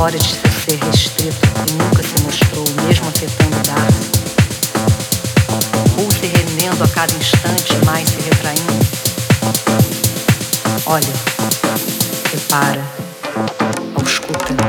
fora de ser restrito e nunca se mostrou, mesmo afetando Darcy. Ou se rendendo a cada instante, mais se retraindo. Olha, repara, escuta